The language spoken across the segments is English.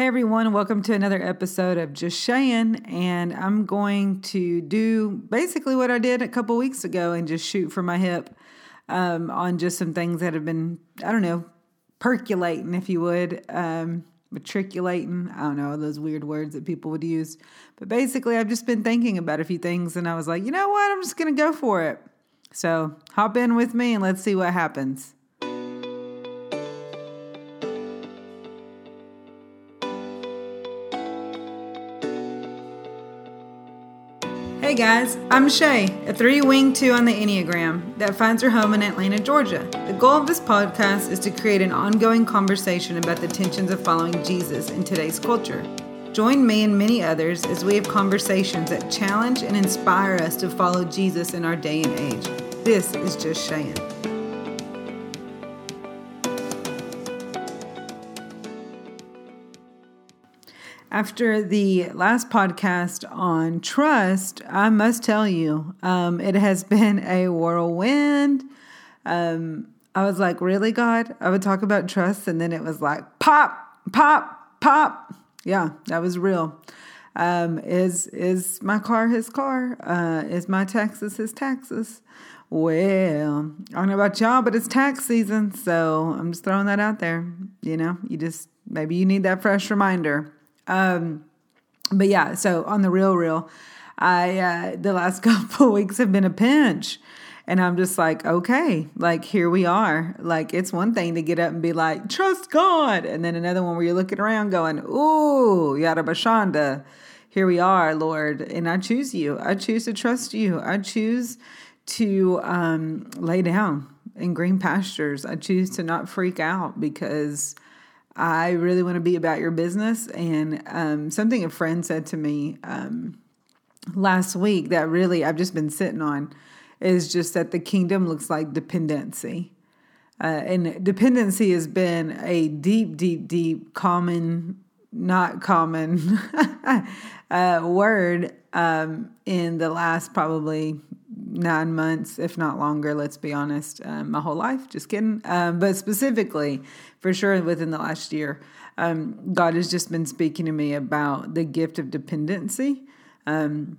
Hey everyone, welcome to another episode of Just Shayin', and I'm going to do basically what I did a couple weeks ago and just shoot from my hip um, on just some things that have been, I don't know, percolating, if you would, um, matriculating. I don't know those weird words that people would use, but basically, I've just been thinking about a few things, and I was like, you know what, I'm just gonna go for it. So hop in with me and let's see what happens. Hey guys, I'm Shay, a three wing two on the Enneagram that finds her home in Atlanta, Georgia. The goal of this podcast is to create an ongoing conversation about the tensions of following Jesus in today's culture. Join me and many others as we have conversations that challenge and inspire us to follow Jesus in our day and age. This is Just Shayin'. After the last podcast on trust, I must tell you, um, it has been a whirlwind. Um, I was like, really, God? I would talk about trust, and then it was like, pop, pop, pop. Yeah, that was real. Um, is is my car his car? Uh, is my taxes his taxes? Well, I don't know about y'all, but it's tax season, so I'm just throwing that out there. You know, you just maybe you need that fresh reminder. Um, but yeah, so on the real, real, I uh, the last couple weeks have been a pinch. And I'm just like, okay, like here we are. Like it's one thing to get up and be like, trust God. And then another one where you're looking around going, ooh, yada bashanda. Here we are, Lord. And I choose you. I choose to trust you. I choose to um, lay down in green pastures. I choose to not freak out because I really want to be about your business. And um, something a friend said to me um, last week that really I've just been sitting on is just that the kingdom looks like dependency. Uh, and dependency has been a deep, deep, deep common, not common uh, word um, in the last probably nine months, if not longer, let's be honest, um, my whole life. Just kidding. Um, but specifically, for sure, within the last year, um, God has just been speaking to me about the gift of dependency. Um,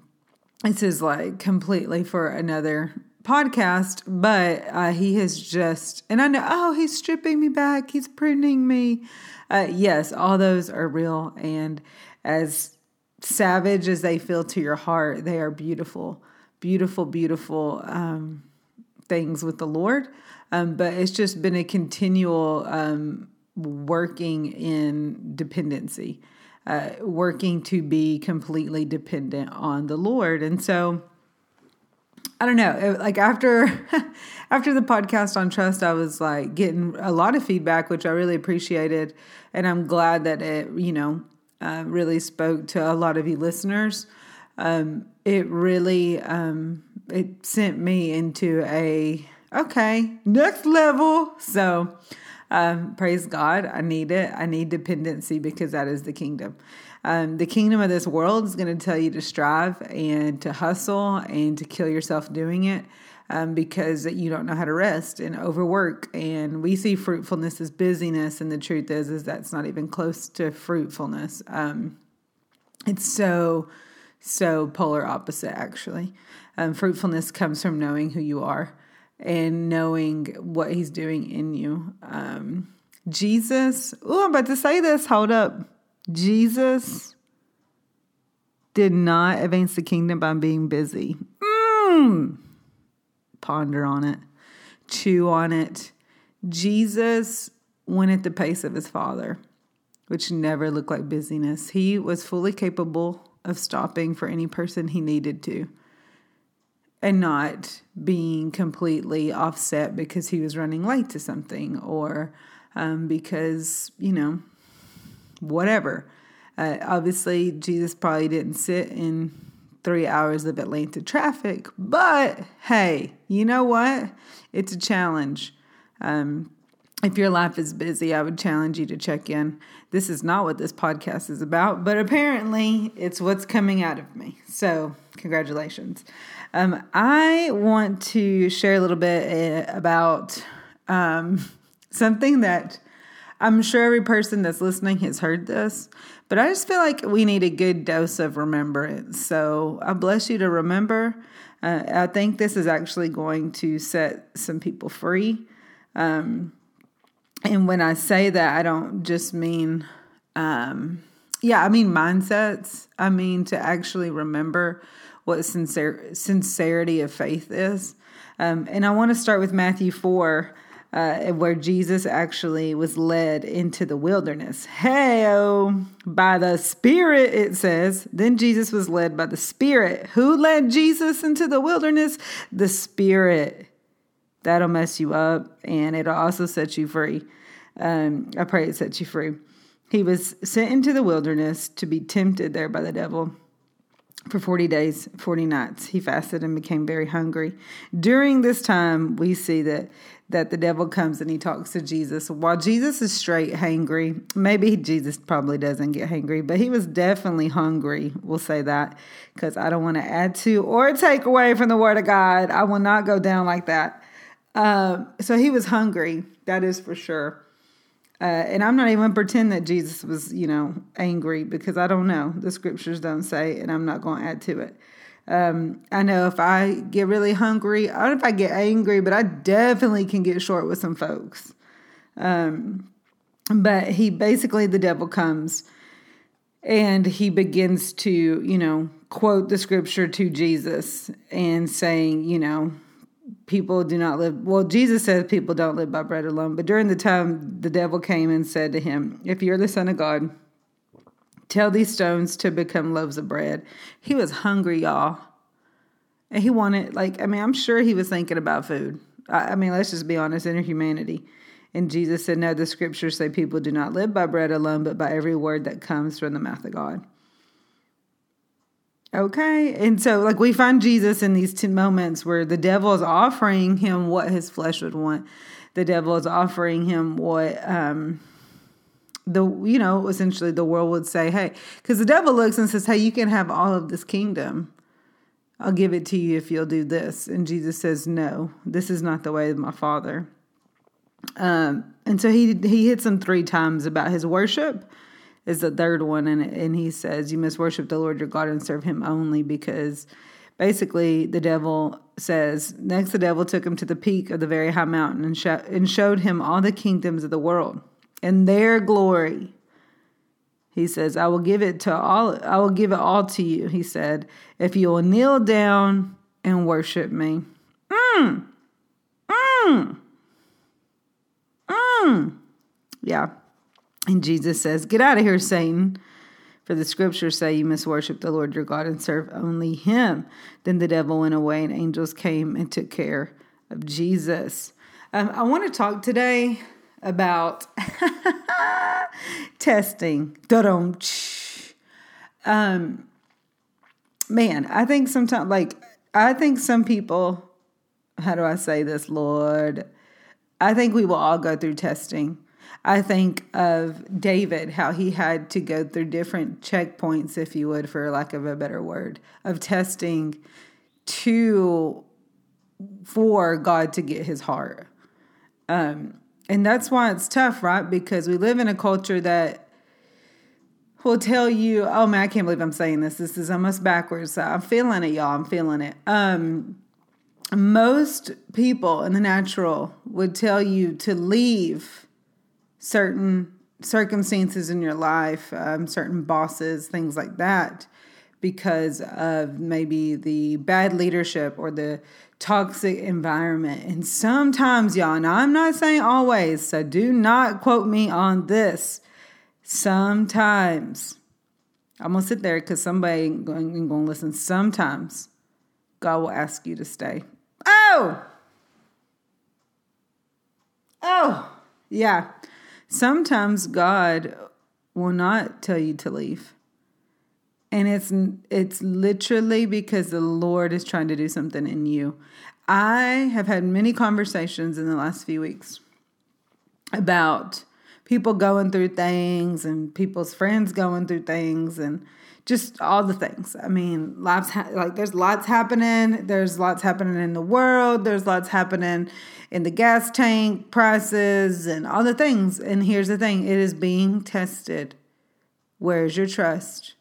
this is like completely for another podcast, but uh, he has just, and I know, oh, he's stripping me back, he's pruning me. Uh, yes, all those are real. And as savage as they feel to your heart, they are beautiful beautiful, beautiful um, things with the Lord. Um, but it's just been a continual um, working in dependency, uh, working to be completely dependent on the Lord. And so, I don't know. Like after after the podcast on trust, I was like getting a lot of feedback, which I really appreciated, and I'm glad that it you know uh, really spoke to a lot of you listeners um, it really um, it sent me into a okay next level. So um, praise God, I need it. I need dependency because that is the kingdom. Um, the kingdom of this world is going to tell you to strive and to hustle and to kill yourself doing it. Um, because you don't know how to rest and overwork. And we see fruitfulness as busyness, and the truth is, is that's not even close to fruitfulness. Um, it's so so polar opposite, actually. Um, fruitfulness comes from knowing who you are and knowing what He's doing in you. Um, Jesus, oh, I'm about to say this. Hold up. Jesus did not advance the kingdom by being busy. Mm. Ponder on it, chew on it. Jesus went at the pace of his Father, which never looked like busyness. He was fully capable of stopping for any person he needed to and not being completely offset because he was running late to something or um, because, you know, whatever. Uh, obviously, Jesus probably didn't sit in three hours of Atlanta traffic, but hey, you know what? It's a challenge. Um, if your life is busy, I would challenge you to check in. This is not what this podcast is about, but apparently it's what's coming out of me. So, congratulations. Um, I want to share a little bit eh, about um, something that I'm sure every person that's listening has heard this, but I just feel like we need a good dose of remembrance. So I bless you to remember. Uh, I think this is actually going to set some people free. Um, and when I say that, I don't just mean, um, yeah, I mean mindsets. I mean to actually remember what sincere, sincerity of faith is. Um, and I want to start with Matthew 4 uh, where Jesus actually was led into the wilderness. Hey, by the Spirit, it says. Then Jesus was led by the Spirit. Who led Jesus into the wilderness? The Spirit. That'll mess you up and it'll also set you free. Um, I pray it sets you free. He was sent into the wilderness to be tempted there by the devil for 40 days, 40 nights. He fasted and became very hungry. During this time, we see that that the devil comes and he talks to Jesus. While Jesus is straight hangry, maybe Jesus probably doesn't get hangry, but he was definitely hungry. We'll say that because I don't want to add to or take away from the word of God. I will not go down like that. Um, so he was hungry, that is for sure. Uh, and I'm not even pretend that Jesus was, you know, angry because I don't know. The scriptures don't say, and I'm not going to add to it. Um, I know if I get really hungry, I don't know if I get angry, but I definitely can get short with some folks. Um, but he basically, the devil comes and he begins to, you know, quote the scripture to Jesus and saying, you know, people do not live. Well, Jesus says people don't live by bread alone. But during the time, the devil came and said to him, If you're the Son of God, Tell these stones to become loaves of bread. He was hungry, y'all. And he wanted, like, I mean, I'm sure he was thinking about food. I, I mean, let's just be honest, inner humanity. And Jesus said, No, the scriptures say people do not live by bread alone, but by every word that comes from the mouth of God. Okay. And so, like, we find Jesus in these two moments where the devil is offering him what his flesh would want. The devil is offering him what, um, the you know essentially the world would say hey because the devil looks and says hey you can have all of this kingdom i'll give it to you if you'll do this and jesus says no this is not the way of my father um, and so he he hits him three times about his worship is the third one and and he says you must worship the lord your god and serve him only because basically the devil says next the devil took him to the peak of the very high mountain and, sh- and showed him all the kingdoms of the world and their glory. He says, I will give it to all I will give it all to you, he said, if you will kneel down and worship me. Mm. Mm. Mm. Yeah. And Jesus says, Get out of here, Satan. For the scriptures say you must worship the Lord your God and serve only him. Then the devil went away and angels came and took care of Jesus. Um, I want to talk today about testing. Um, man, I think sometimes, like, I think some people, how do I say this, Lord? I think we will all go through testing. I think of David, how he had to go through different checkpoints, if you would, for lack of a better word, of testing to for God to get his heart. Um, and that's why it's tough, right? Because we live in a culture that will tell you, oh man, I can't believe I'm saying this. This is almost backwards. I'm feeling it, y'all. I'm feeling it. Um, most people in the natural would tell you to leave certain circumstances in your life, um, certain bosses, things like that, because of maybe the bad leadership or the toxic environment. And sometimes, y'all, now I'm not saying always, so do not quote me on this. Sometimes, I'm gonna sit there because somebody ain't going, to listen. Sometimes, God will ask you to stay. Oh, oh, yeah. Sometimes God will not tell you to leave. And it's it's literally because the lord is trying to do something in you. I have had many conversations in the last few weeks about people going through things and people's friends going through things and just all the things. I mean, lots ha- like there's lots happening. There's lots happening in the world. There's lots happening in the gas tank prices and all the things. And here's the thing: it is being tested. Where's your trust?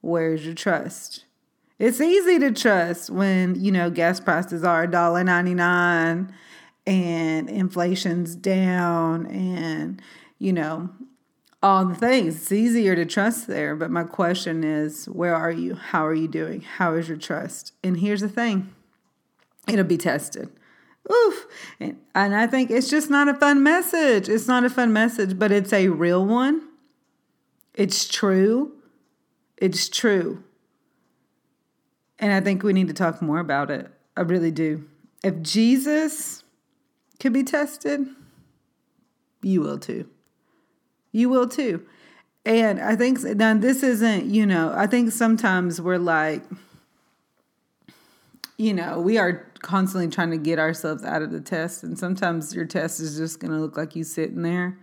Where's your trust? It's easy to trust when you know gas prices are $1.99 and inflation's down and you know all the things. It's easier to trust there. But my question is, where are you? How are you doing? How is your trust? And here's the thing it'll be tested. Oof. And, and I think it's just not a fun message. It's not a fun message, but it's a real one. It's true. It's true. And I think we need to talk more about it. I really do. If Jesus could be tested, you will too. You will too. And I think now this isn't, you know, I think sometimes we're like, you know, we are constantly trying to get ourselves out of the test. And sometimes your test is just going to look like you sitting there,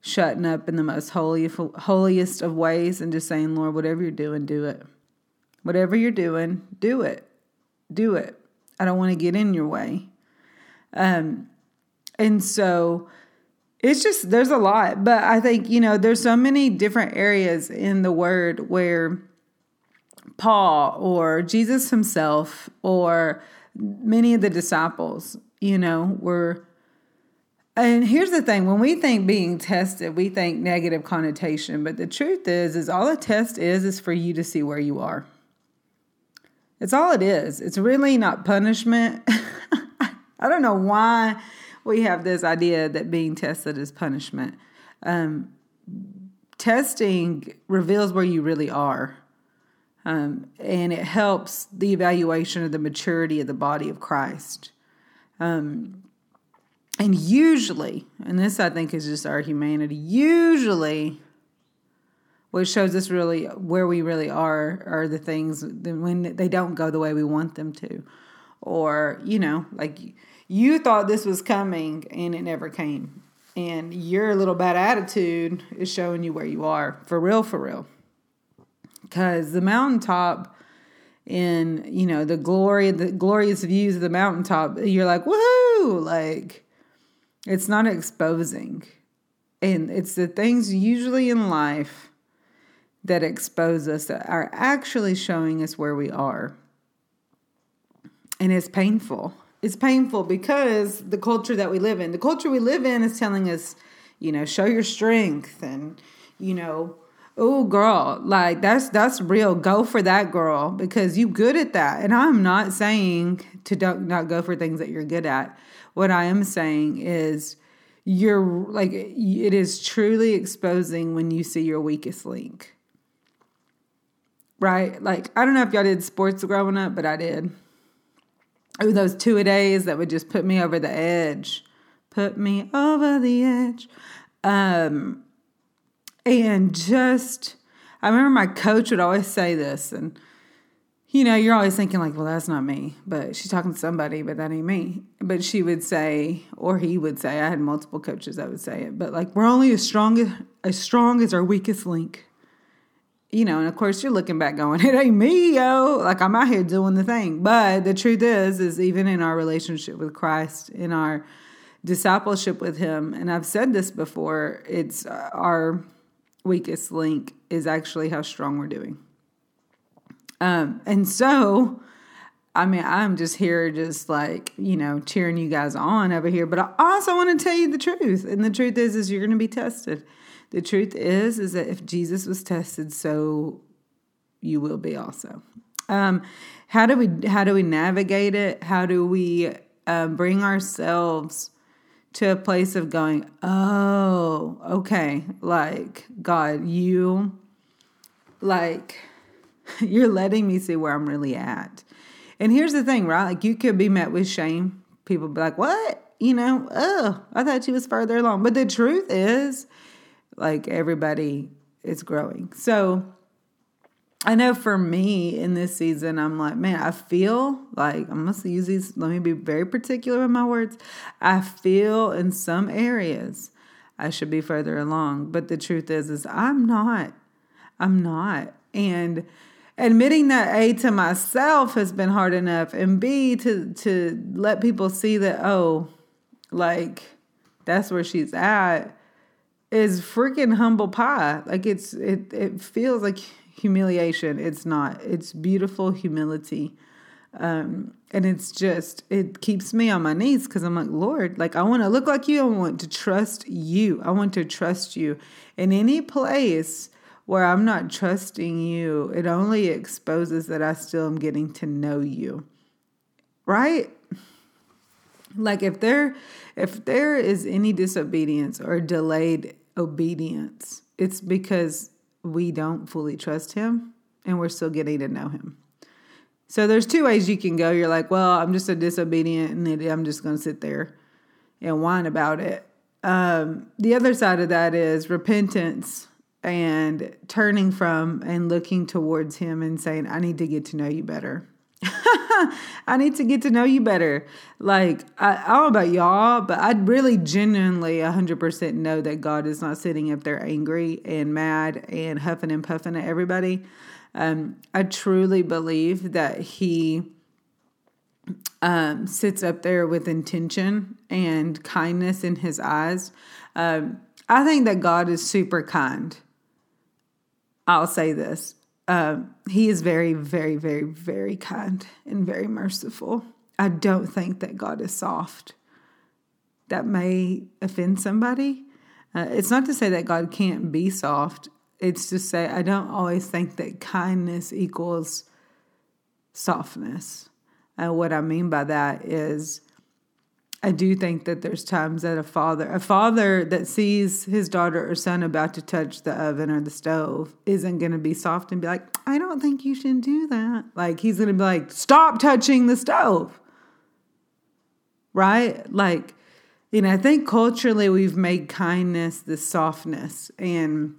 shutting up in the most holy, holiest of ways and just saying, Lord, whatever you're doing, do it. Whatever you're doing, do it. Do it. I don't want to get in your way. Um, and so, it's just there's a lot but i think you know there's so many different areas in the word where paul or jesus himself or many of the disciples you know were and here's the thing when we think being tested we think negative connotation but the truth is is all a test is is for you to see where you are. It's all it is. It's really not punishment. I don't know why we have this idea that being tested is punishment. Um, testing reveals where you really are. Um, and it helps the evaluation of the maturity of the body of Christ. Um, and usually, and this I think is just our humanity, usually what shows us really where we really are are the things when they don't go the way we want them to. Or, you know, like you thought this was coming and it never came. And your little bad attitude is showing you where you are. For real, for real. Because the mountaintop and, you know, the glory, the glorious views of the mountaintop, you're like, woohoo! Like, it's not exposing. And it's the things usually in life that expose us that are actually showing us where we are. And it's painful it's painful because the culture that we live in, the culture we live in is telling us, you know, show your strength and, you know, oh girl, like that's that's real. Go for that girl because you good at that. And I'm not saying to don't not go for things that you're good at. What I am saying is you're like it is truly exposing when you see your weakest link. Right? Like I don't know if y'all did sports growing up, but I did Ooh, those two a days that would just put me over the edge. Put me over the edge. Um, and just, I remember my coach would always say this, and you know, you're always thinking like, well, that's not me, but she's talking to somebody, but that ain't me. But she would say, or he would say, I had multiple coaches that would say it, but like, we're only as strong as, as strong as our weakest link you know, and of course you're looking back going, it ain't me, yo. Like I'm out here doing the thing. But the truth is, is even in our relationship with Christ, in our discipleship with Him, and I've said this before, it's uh, our weakest link is actually how strong we're doing. Um, and so, I mean, I'm just here, just like you know, cheering you guys on over here. But I also want to tell you the truth, and the truth is, is you're going to be tested. The truth is, is that if Jesus was tested, so you will be also. Um, how do we how do we navigate it? How do we um, bring ourselves to a place of going, oh, okay, like God, you, like, you're letting me see where I'm really at. And here's the thing, right? Like, you could be met with shame. People be like, what? You know, oh, I thought you was further along. But the truth is, like everybody is growing. So I know for me in this season, I'm like, man, I feel like I must use these. Let me be very particular with my words. I feel in some areas, I should be further along. But the truth is, is I'm not. I'm not. And admitting that A to myself has been hard enough and B to to let people see that, oh, like that's where she's at is freaking humble pie. Like it's it it feels like humiliation. It's not. It's beautiful humility. Um, and it's just it keeps me on my knees because I'm like, Lord, like I want to look like you. I want to trust you. I want to trust you. In any place where I'm not trusting you, it only exposes that I still am getting to know you. Right? Like if there if there is any disobedience or delayed obedience, it's because we don't fully trust him and we're still getting to know him. So there's two ways you can go. You're like, well, I'm just a disobedient and I'm just going to sit there and whine about it. Um, the other side of that is repentance and turning from and looking towards him and saying, I need to get to know you better. I need to get to know you better. Like, I, I, don't know about y'all, but I really genuinely 100% know that God is not sitting up there angry and mad and huffing and puffing at everybody. Um, I truly believe that He um, sits up there with intention and kindness in His eyes. Um, I think that God is super kind. I'll say this um, he is very, very, very, very kind and very merciful. I don't think that God is soft. That may offend somebody. Uh, it's not to say that God can't be soft. It's to say I don't always think that kindness equals softness. And what I mean by that is I do think that there's times that a father, a father that sees his daughter or son about to touch the oven or the stove, isn't going to be soft and be like, I don't think you should do that. Like, he's going to be like, stop touching the stove. Right? Like, you know, I think culturally we've made kindness the softness, and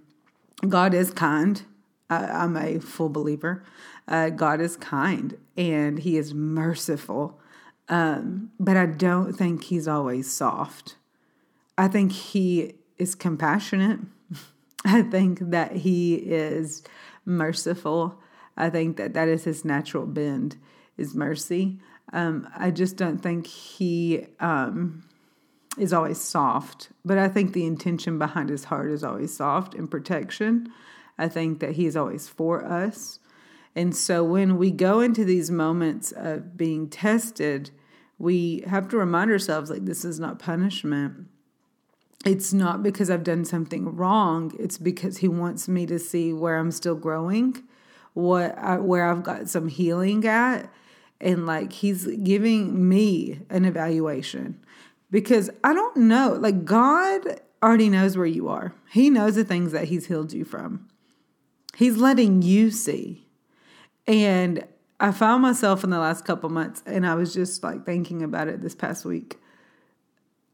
God is kind. I, am a full believer. Uh, God is kind and He is merciful um, but I don't think he's always soft. I think he is compassionate. I think that he is merciful. I think that that is his natural bend is mercy. Um, I just don't think he um, is always soft, but I think the intention behind his heart is always soft and protection. I think that he is always for us. And so when we go into these moments of being tested, we have to remind ourselves like this is not punishment. It's not because I've done something wrong. It's because he wants me to see where I'm still growing, what I, where I've got some healing at, and like he's giving me an evaluation because I don't know. Like God already knows where you are. He knows the things that he's healed you from. He's letting you see. And I found myself in the last couple months, and I was just like thinking about it this past week.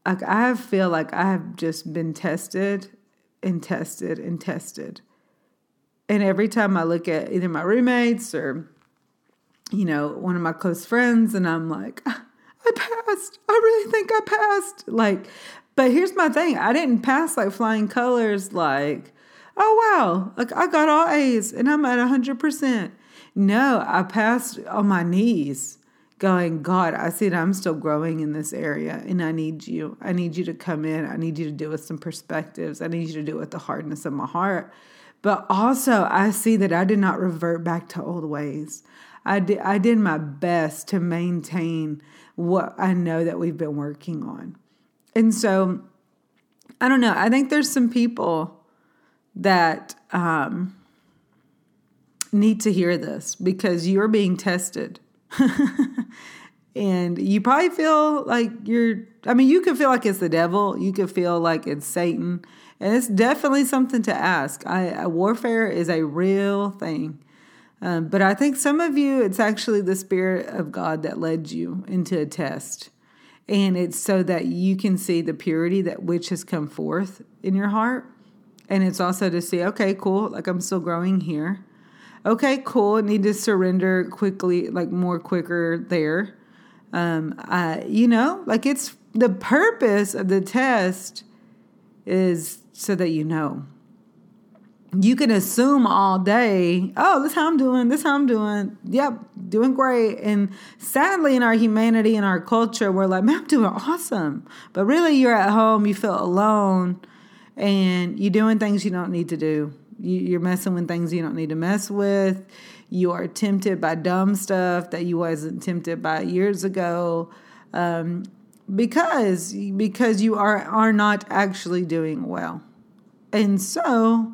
Like I feel like I have just been tested and tested and tested. And every time I look at either my roommates or, you know, one of my close friends, and I'm like, ah, I passed. I really think I passed. Like, but here's my thing I didn't pass like flying colors, like, oh wow, like I got all A's and I'm at 100%. No, I passed on my knees going, God, I see that I'm still growing in this area and I need you. I need you to come in. I need you to deal with some perspectives. I need you to deal with the hardness of my heart. But also, I see that I did not revert back to old ways. I did, I did my best to maintain what I know that we've been working on. And so, I don't know. I think there's some people that um, need to hear this because you're being tested. and you probably feel like you're, I mean, you can feel like it's the devil, you can feel like it's Satan. And it's definitely something to ask. I, warfare is a real thing. Um, but I think some of you, it's actually the Spirit of God that led you into a test. And it's so that you can see the purity that which has come forth in your heart. And it's also to see, okay, cool, like I'm still growing here okay, cool. Need to surrender quickly, like more quicker there. Um, you know, like it's the purpose of the test is so that you know. You can assume all day, oh, this how I'm doing, this how I'm doing. Yep, doing great. And sadly, in our humanity and our culture, we're like, man, I'm doing awesome. But really, you're at home, you feel alone, and you're doing things you don't need to do. You're messing with things you don't need to mess with. You are tempted by dumb stuff that you wasn't tempted by years ago. Um, because because you are are not actually doing well and so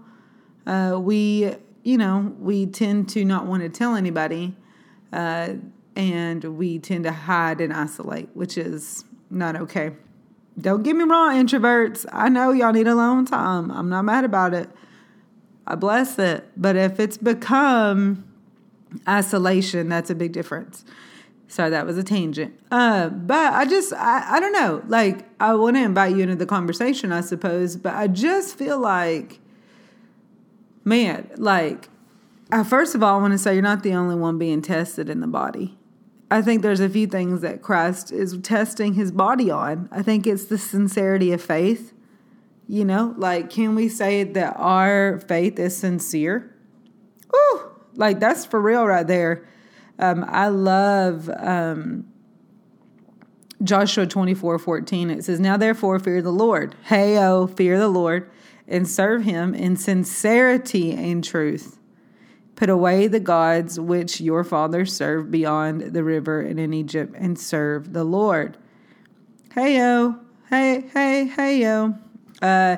uh, we you know we tend to not want to tell anybody uh, and we tend to hide and isolate which is not okay don't get me wrong introverts i know y'all need alone time i'm not mad about it i bless it but if it's become isolation that's a big difference Sorry, that was a tangent. Uh, but I just, I, I don't know. Like, I want to invite you into the conversation, I suppose, but I just feel like, man, like, uh, first of all, I want to say you're not the only one being tested in the body. I think there's a few things that Christ is testing his body on. I think it's the sincerity of faith. You know, like, can we say that our faith is sincere? Ooh, like, that's for real right there um, I love um, Joshua 24 14. It says, Now therefore fear the Lord. Hey, oh, fear the Lord and serve him in sincerity and truth. Put away the gods which your fathers served beyond the river and in Egypt and serve the Lord. Hey, oh, hey, hey, hey, yo. Uh,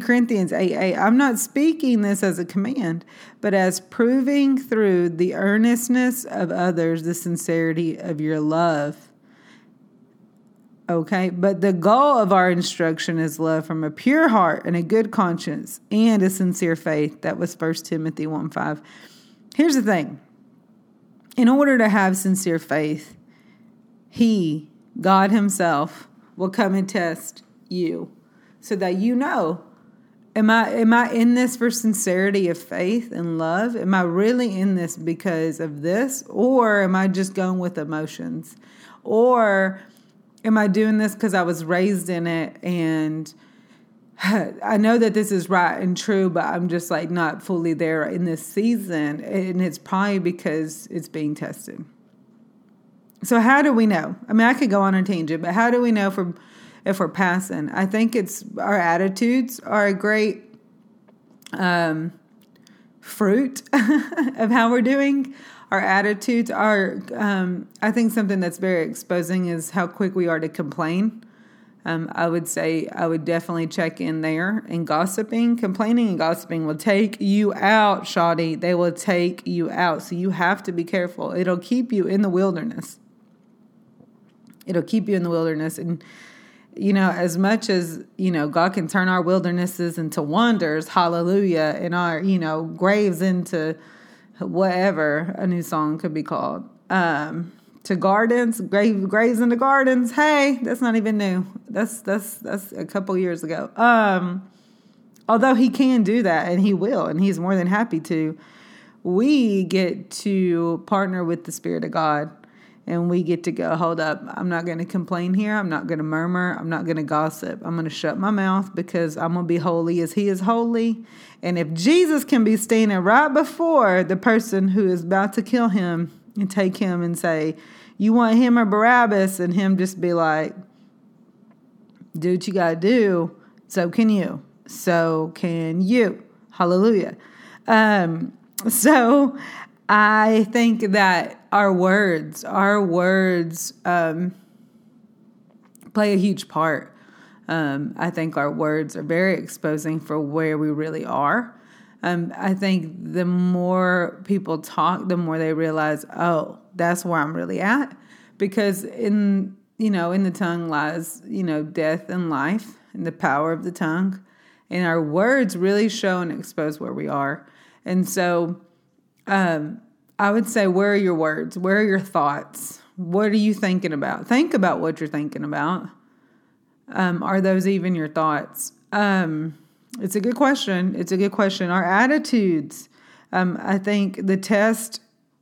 Corinthians 8 8. I'm not speaking this as a command, but as proving through the earnestness of others the sincerity of your love. Okay, but the goal of our instruction is love from a pure heart and a good conscience and a sincere faith. That was 1 Timothy 1 5. Here's the thing in order to have sincere faith, He, God Himself, will come and test you so that you know am I am I in this for sincerity of faith and love? Am I really in this because of this or am I just going with emotions? Or am I doing this cuz I was raised in it and I know that this is right and true, but I'm just like not fully there in this season. And it's probably because it's being tested. So, how do we know? I mean, I could go on a tangent, but how do we know for if we're passing. I think it's our attitudes are a great um, fruit of how we're doing. Our attitudes are, um, I think, something that's very exposing is how quick we are to complain. Um, I would say I would definitely check in there. And gossiping, complaining and gossiping will take you out, shoddy. They will take you out. So you have to be careful. It'll keep you in the wilderness. It'll keep you in the wilderness. And you know, as much as, you know, God can turn our wildernesses into wonders, hallelujah, and our, you know, graves into whatever a new song could be called. Um, to gardens, grave graves into gardens. Hey, that's not even new. That's that's that's a couple years ago. Um, although he can do that and he will, and he's more than happy to, we get to partner with the Spirit of God and we get to go, hold up, I'm not going to complain here. I'm not going to murmur. I'm not going to gossip. I'm going to shut my mouth because I'm going to be holy as He is holy. And if Jesus can be standing right before the person who is about to kill him and take him and say, You want him or Barabbas? And him just be like, Do what you got to do. So can you. So can you. Hallelujah. Um, so I think that our words, our words um, play a huge part. Um, I think our words are very exposing for where we really are. Um, I think the more people talk, the more they realize, oh, that's where I'm really at. Because in you know, in the tongue lies, you know, death and life and the power of the tongue. And our words really show and expose where we are. And so um, I would say, where are your words? Where are your thoughts? What are you thinking about? Think about what you're thinking about. Um, are those even your thoughts? Um, it's a good question. It's a good question. Our attitudes, um, I think the test,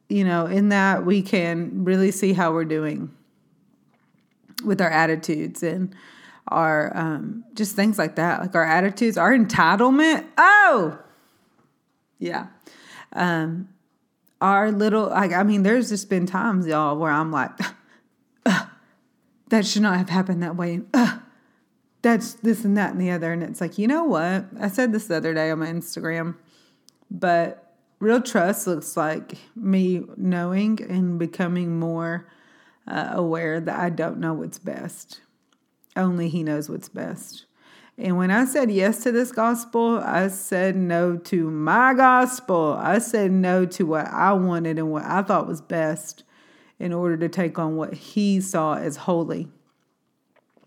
you know, in that we can really see how we're doing with our attitudes and our um, just things like that, like our attitudes, our entitlement. Oh, yeah. Um, our little, like, I mean, there's just been times, y'all, where I'm like, that should not have happened that way. And, that's this and that and the other. And it's like, you know what? I said this the other day on my Instagram, but real trust looks like me knowing and becoming more uh, aware that I don't know what's best. Only He knows what's best. And when I said yes to this gospel, I said no to my gospel. I said no to what I wanted and what I thought was best in order to take on what He saw as holy.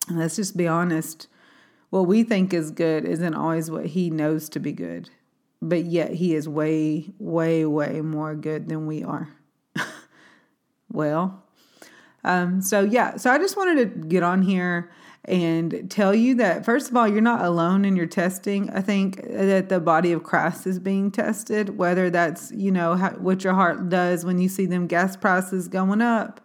And let's just be honest. What we think is good isn't always what He knows to be good. But yet He is way, way, way more good than we are. well, um, so yeah, so I just wanted to get on here and tell you that first of all you're not alone in your testing. I think that the body of christ is being tested whether that's you know how, what your heart does when you see them gas prices going up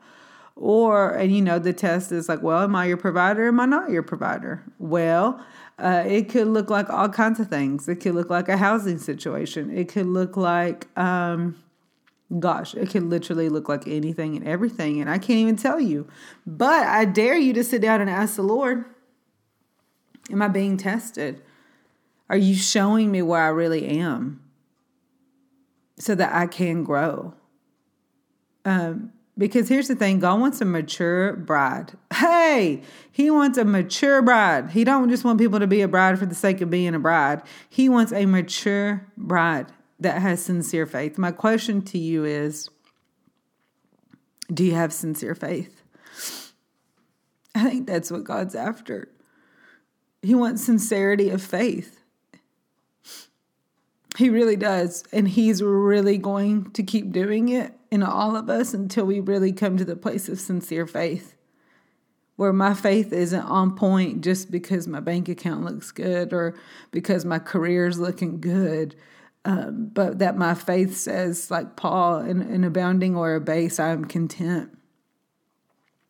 or and you know the test is like well am i your provider? Am i not your provider? Well uh, it could look like all kinds of things. It could look like a housing situation. It could look like um, Gosh, it can literally look like anything and everything, and I can't even tell you. But I dare you to sit down and ask the Lord Am I being tested? Are you showing me where I really am so that I can grow? Um, because here's the thing God wants a mature bride. Hey, He wants a mature bride. He don't just want people to be a bride for the sake of being a bride. He wants a mature bride that has sincere faith. My question to you is Do you have sincere faith? I think that's what God's after. He wants sincerity of faith. He really does. And He's really going to keep doing it in all of us until we really come to the place of sincere faith, where my faith isn't on point just because my bank account looks good or because my career is looking good, um, but that my faith says, like Paul, in, in abounding or abase, I am content.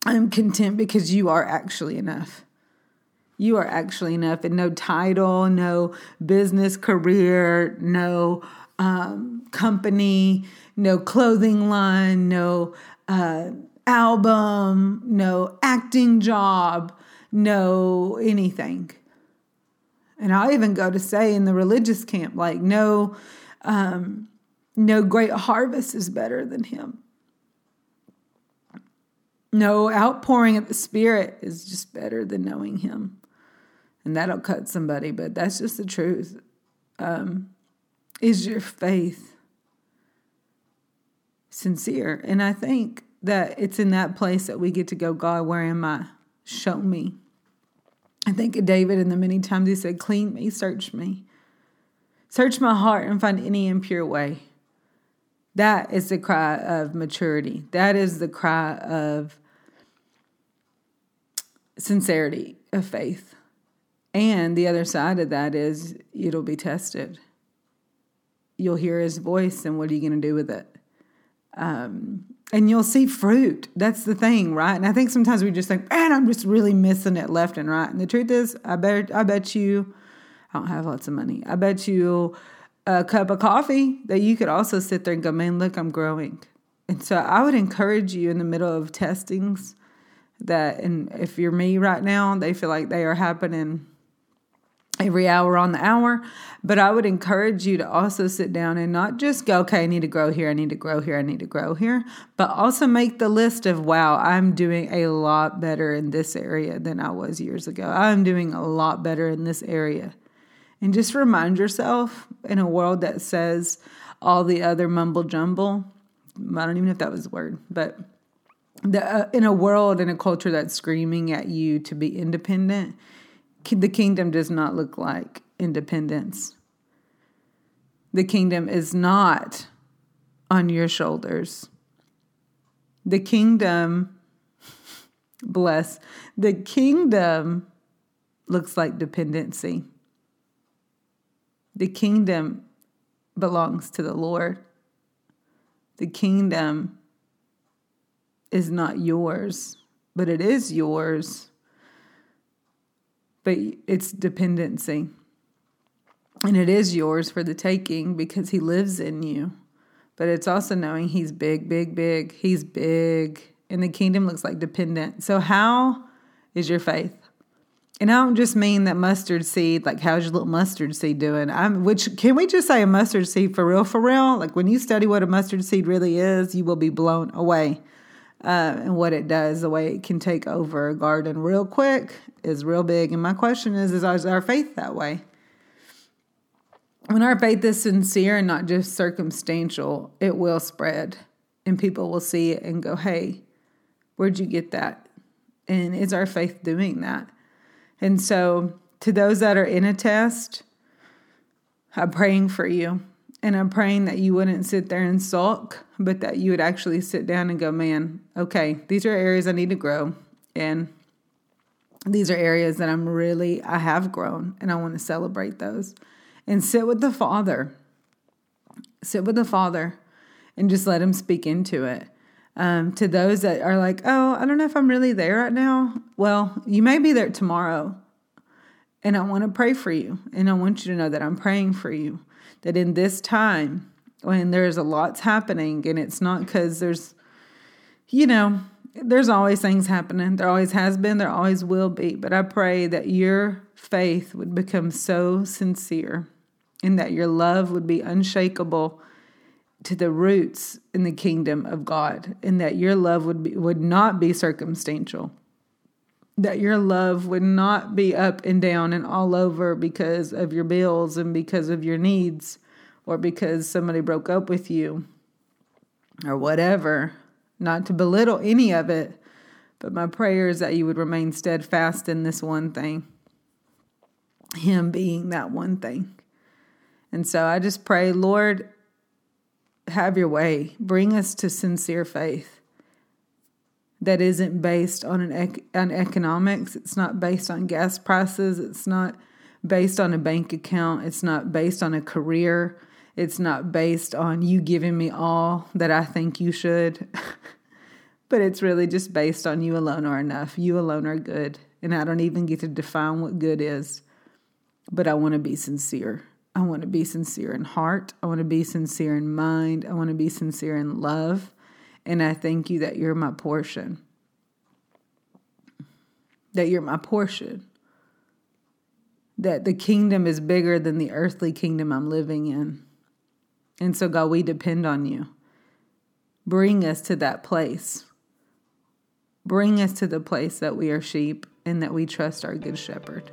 I am content because you are actually enough. You are actually enough, and no title, no business career, no um, company, no clothing line, no uh, album, no acting job, no anything and I'll even go to say in the religious camp, like, no, um, no great harvest is better than him. No outpouring of the Spirit is just better than knowing him. And that'll cut somebody, but that's just the truth. Um, is your faith sincere? And I think that it's in that place that we get to go, God, where am I? Show me. I think of David and the many times he said, Clean me, search me. Search my heart and find any impure way. That is the cry of maturity. That is the cry of sincerity, of faith. And the other side of that is it'll be tested. You'll hear his voice, and what are you going to do with it? Um, and you'll see fruit. That's the thing, right? And I think sometimes we just think, man, I'm just really missing it left and right. And the truth is, I bet I bet you I don't have lots of money. I bet you a cup of coffee that you could also sit there and go, man, look, I'm growing. And so I would encourage you in the middle of testings that, and if you're me right now, they feel like they are happening every hour on the hour. But I would encourage you to also sit down and not just go, okay, I need to grow here, I need to grow here, I need to grow here, but also make the list of, wow, I'm doing a lot better in this area than I was years ago. I'm doing a lot better in this area. And just remind yourself in a world that says all the other mumble jumble, I don't even know if that was a word, but the, uh, in a world in a culture that's screaming at you to be independent, the kingdom does not look like independence. The kingdom is not on your shoulders. The kingdom, bless, the kingdom looks like dependency. The kingdom belongs to the Lord. The kingdom is not yours, but it is yours but it's dependency. And it is yours for the taking because He lives in you. But it's also knowing He's big, big, big. He's big. And the kingdom looks like dependent. So, how is your faith? And I don't just mean that mustard seed, like how's your little mustard seed doing? I'm, which can we just say a mustard seed for real, for real? Like when you study what a mustard seed really is, you will be blown away. Uh, and what it does, the way it can take over a garden real quick is real big. And my question is, is our faith that way? When our faith is sincere and not just circumstantial, it will spread and people will see it and go, hey, where'd you get that? And is our faith doing that? And so, to those that are in a test, I'm praying for you. And I'm praying that you wouldn't sit there and sulk, but that you would actually sit down and go, man, okay, these are areas I need to grow. And these are areas that I'm really, I have grown and I want to celebrate those. And sit with the Father. Sit with the Father and just let Him speak into it. Um, to those that are like, oh, I don't know if I'm really there right now. Well, you may be there tomorrow. And I want to pray for you. And I want you to know that I'm praying for you. That in this time, when there's a lot's happening, and it's not because there's, you know, there's always things happening. There always has been, there always will be. But I pray that your faith would become so sincere and that your love would be unshakable to the roots in the kingdom of God, and that your love would be, would not be circumstantial. That your love would not be up and down and all over because of your bills and because of your needs or because somebody broke up with you or whatever. Not to belittle any of it, but my prayer is that you would remain steadfast in this one thing. Him being that one thing. And so I just pray, Lord, have your way. Bring us to sincere faith that isn't based on an ec- on economics. It's not based on gas prices. It's not based on a bank account. It's not based on a career. It's not based on you giving me all that I think you should. but it's really just based on you alone are enough. You alone are good. And I don't even get to define what good is. But I want to be sincere. I want to be sincere in heart. I want to be sincere in mind. I want to be sincere in love. And I thank you that you're my portion. That you're my portion. That the kingdom is bigger than the earthly kingdom I'm living in. And so, God, we depend on you. Bring us to that place. Bring us to the place that we are sheep and that we trust our good shepherd.